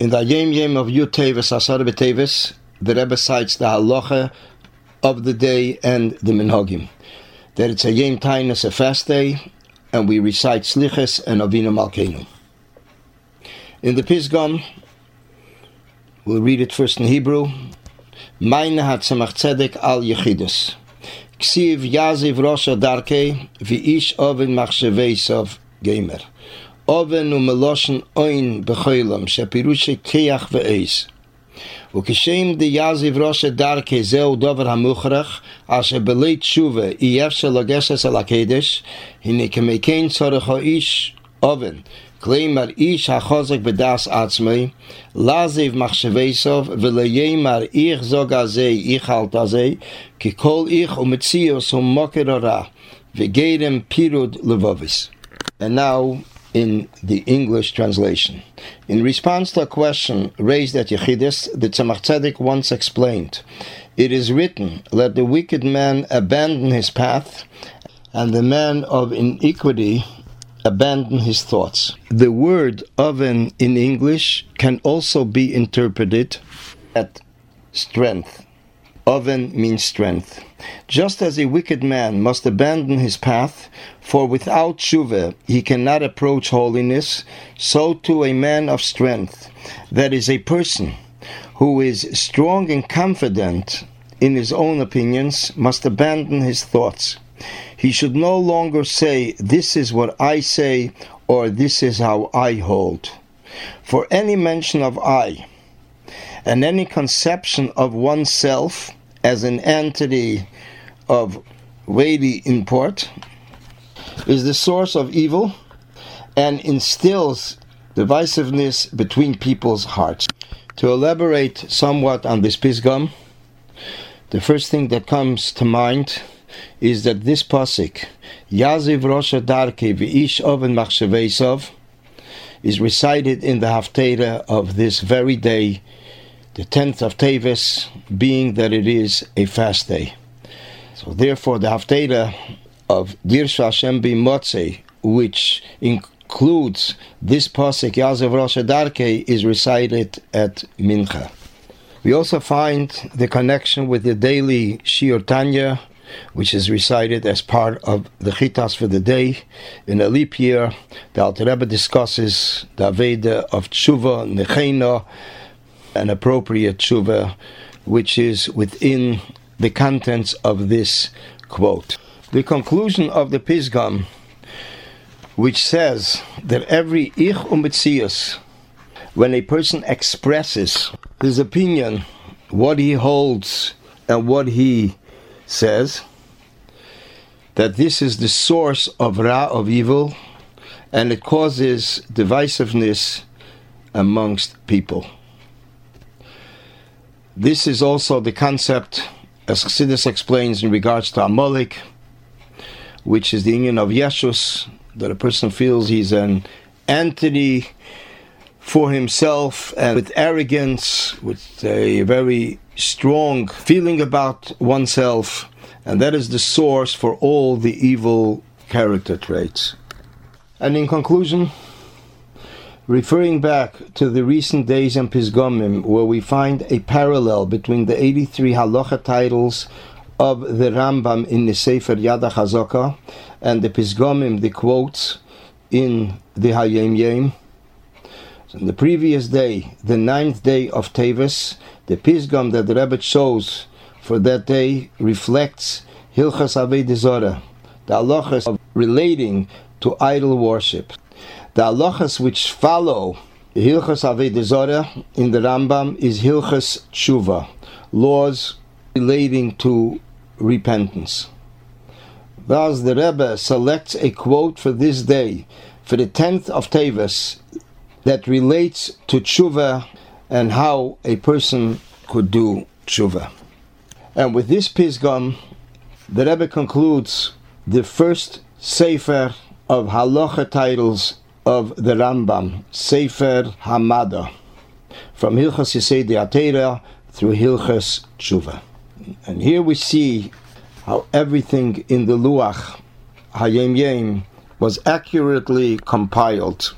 In the Yom Yom of Yud Teves, Asar B'Teves, the Rebbe cites the halacha of the day and the minhagim. That it's a Yom Tainus, a fast day, and we recite Slichas and Avinu Malkeinu. In the Pisgam, we'll read it first in Hebrew. Meine hat Tzemach Tzedek al Yechidus. Ksiv Yaziv Rosha Darke, V'ish Oven Machshavesov Gamer. Oven umeloshen oin bechoilam, shapirushe keach ve'eis. וכשם דיאזיב ראש דרכי זהו דובר המוכרח, אשר בלי תשובה אי אפשר לגשת אל הקדש, הנה כמכן צורך האיש אובן, כלומר איש החוזק בדס עצמי, לעזיב מחשבי סוף, וליימר איך זוג הזה, איך אלת הזה, כי כל איך ומציאוס הוא מוקר הרע, וגרם פירוד לבוביס. And now, in the English translation. In response to a question raised at Yechidus, the Tzemach Tzedek once explained, It is written, Let the wicked man abandon his path, and the man of iniquity abandon his thoughts. The word oven in English can also be interpreted at strength. Oven means strength. Just as a wicked man must abandon his path, for without tshuva he cannot approach holiness, so too a man of strength, that is, a person who is strong and confident in his own opinions, must abandon his thoughts. He should no longer say, This is what I say, or This is how I hold. For any mention of I, and any conception of oneself as an entity of weighty import is the source of evil and instills divisiveness between people's hearts. To elaborate somewhat on this pisgam, the first thing that comes to mind is that this pasuk, Yaziv Rosha Darke V'ish Oven Machshavesov, is recited in the Haftarah of this very day, the 10th of Teves, being that it is a fast day. So therefore the Haftarah of Dirsha Hashem B'Motzei, which includes this pasuk Yazav Rosh Darke, is recited at Mincha. We also find the connection with the daily Shiur Tanya, which is recited as part of the Chitas for the day. In a leap year, the Alter Rebbe discusses the Aveda of Tshuva, Nechena, an appropriate tshuva, which is within the contents of this quote. The conclusion of the Pisgam, which says that every ich umetzias, when a person expresses his opinion, what he holds and what he says, that this is the source of ra of evil, and it causes divisiveness amongst people. This is also the concept, as Chassidus explains, in regards to Amalek, which is the union of Yeshus, that a person feels he's an entity for himself and with arrogance, with a very strong feeling about oneself, and that is the source for all the evil character traits. And in conclusion, referring back to the recent days in Pisgomim, where we find a parallel between the 83 halacha titles of the Rambam in the Sefer Yad HaChazaka and the Pisgomim, the quotes in the Hayom Yom. So in the previous day, the ninth day of Teves, the Pisgam that the Rebbe chose for that day reflects Hilchas Avei Zora, the halachas of relating to idol worship. The halachas which follow Hilchas Zora in the Rambam is Hilchas Tshuva, laws relating to repentance. Thus, the Rebbe selects a quote for this day, for the 10th of Teves, that relates to tshuva and how a person could do tshuva. And with this pisgam, the Rebbe concludes the first sefer of halacha titles of the Rambam, Sefer Hamada, from Hilchas Yesodei HaTorah through Hilchas Tshuva. And here we see how everything in the Luach Hayom Yom was accurately compiled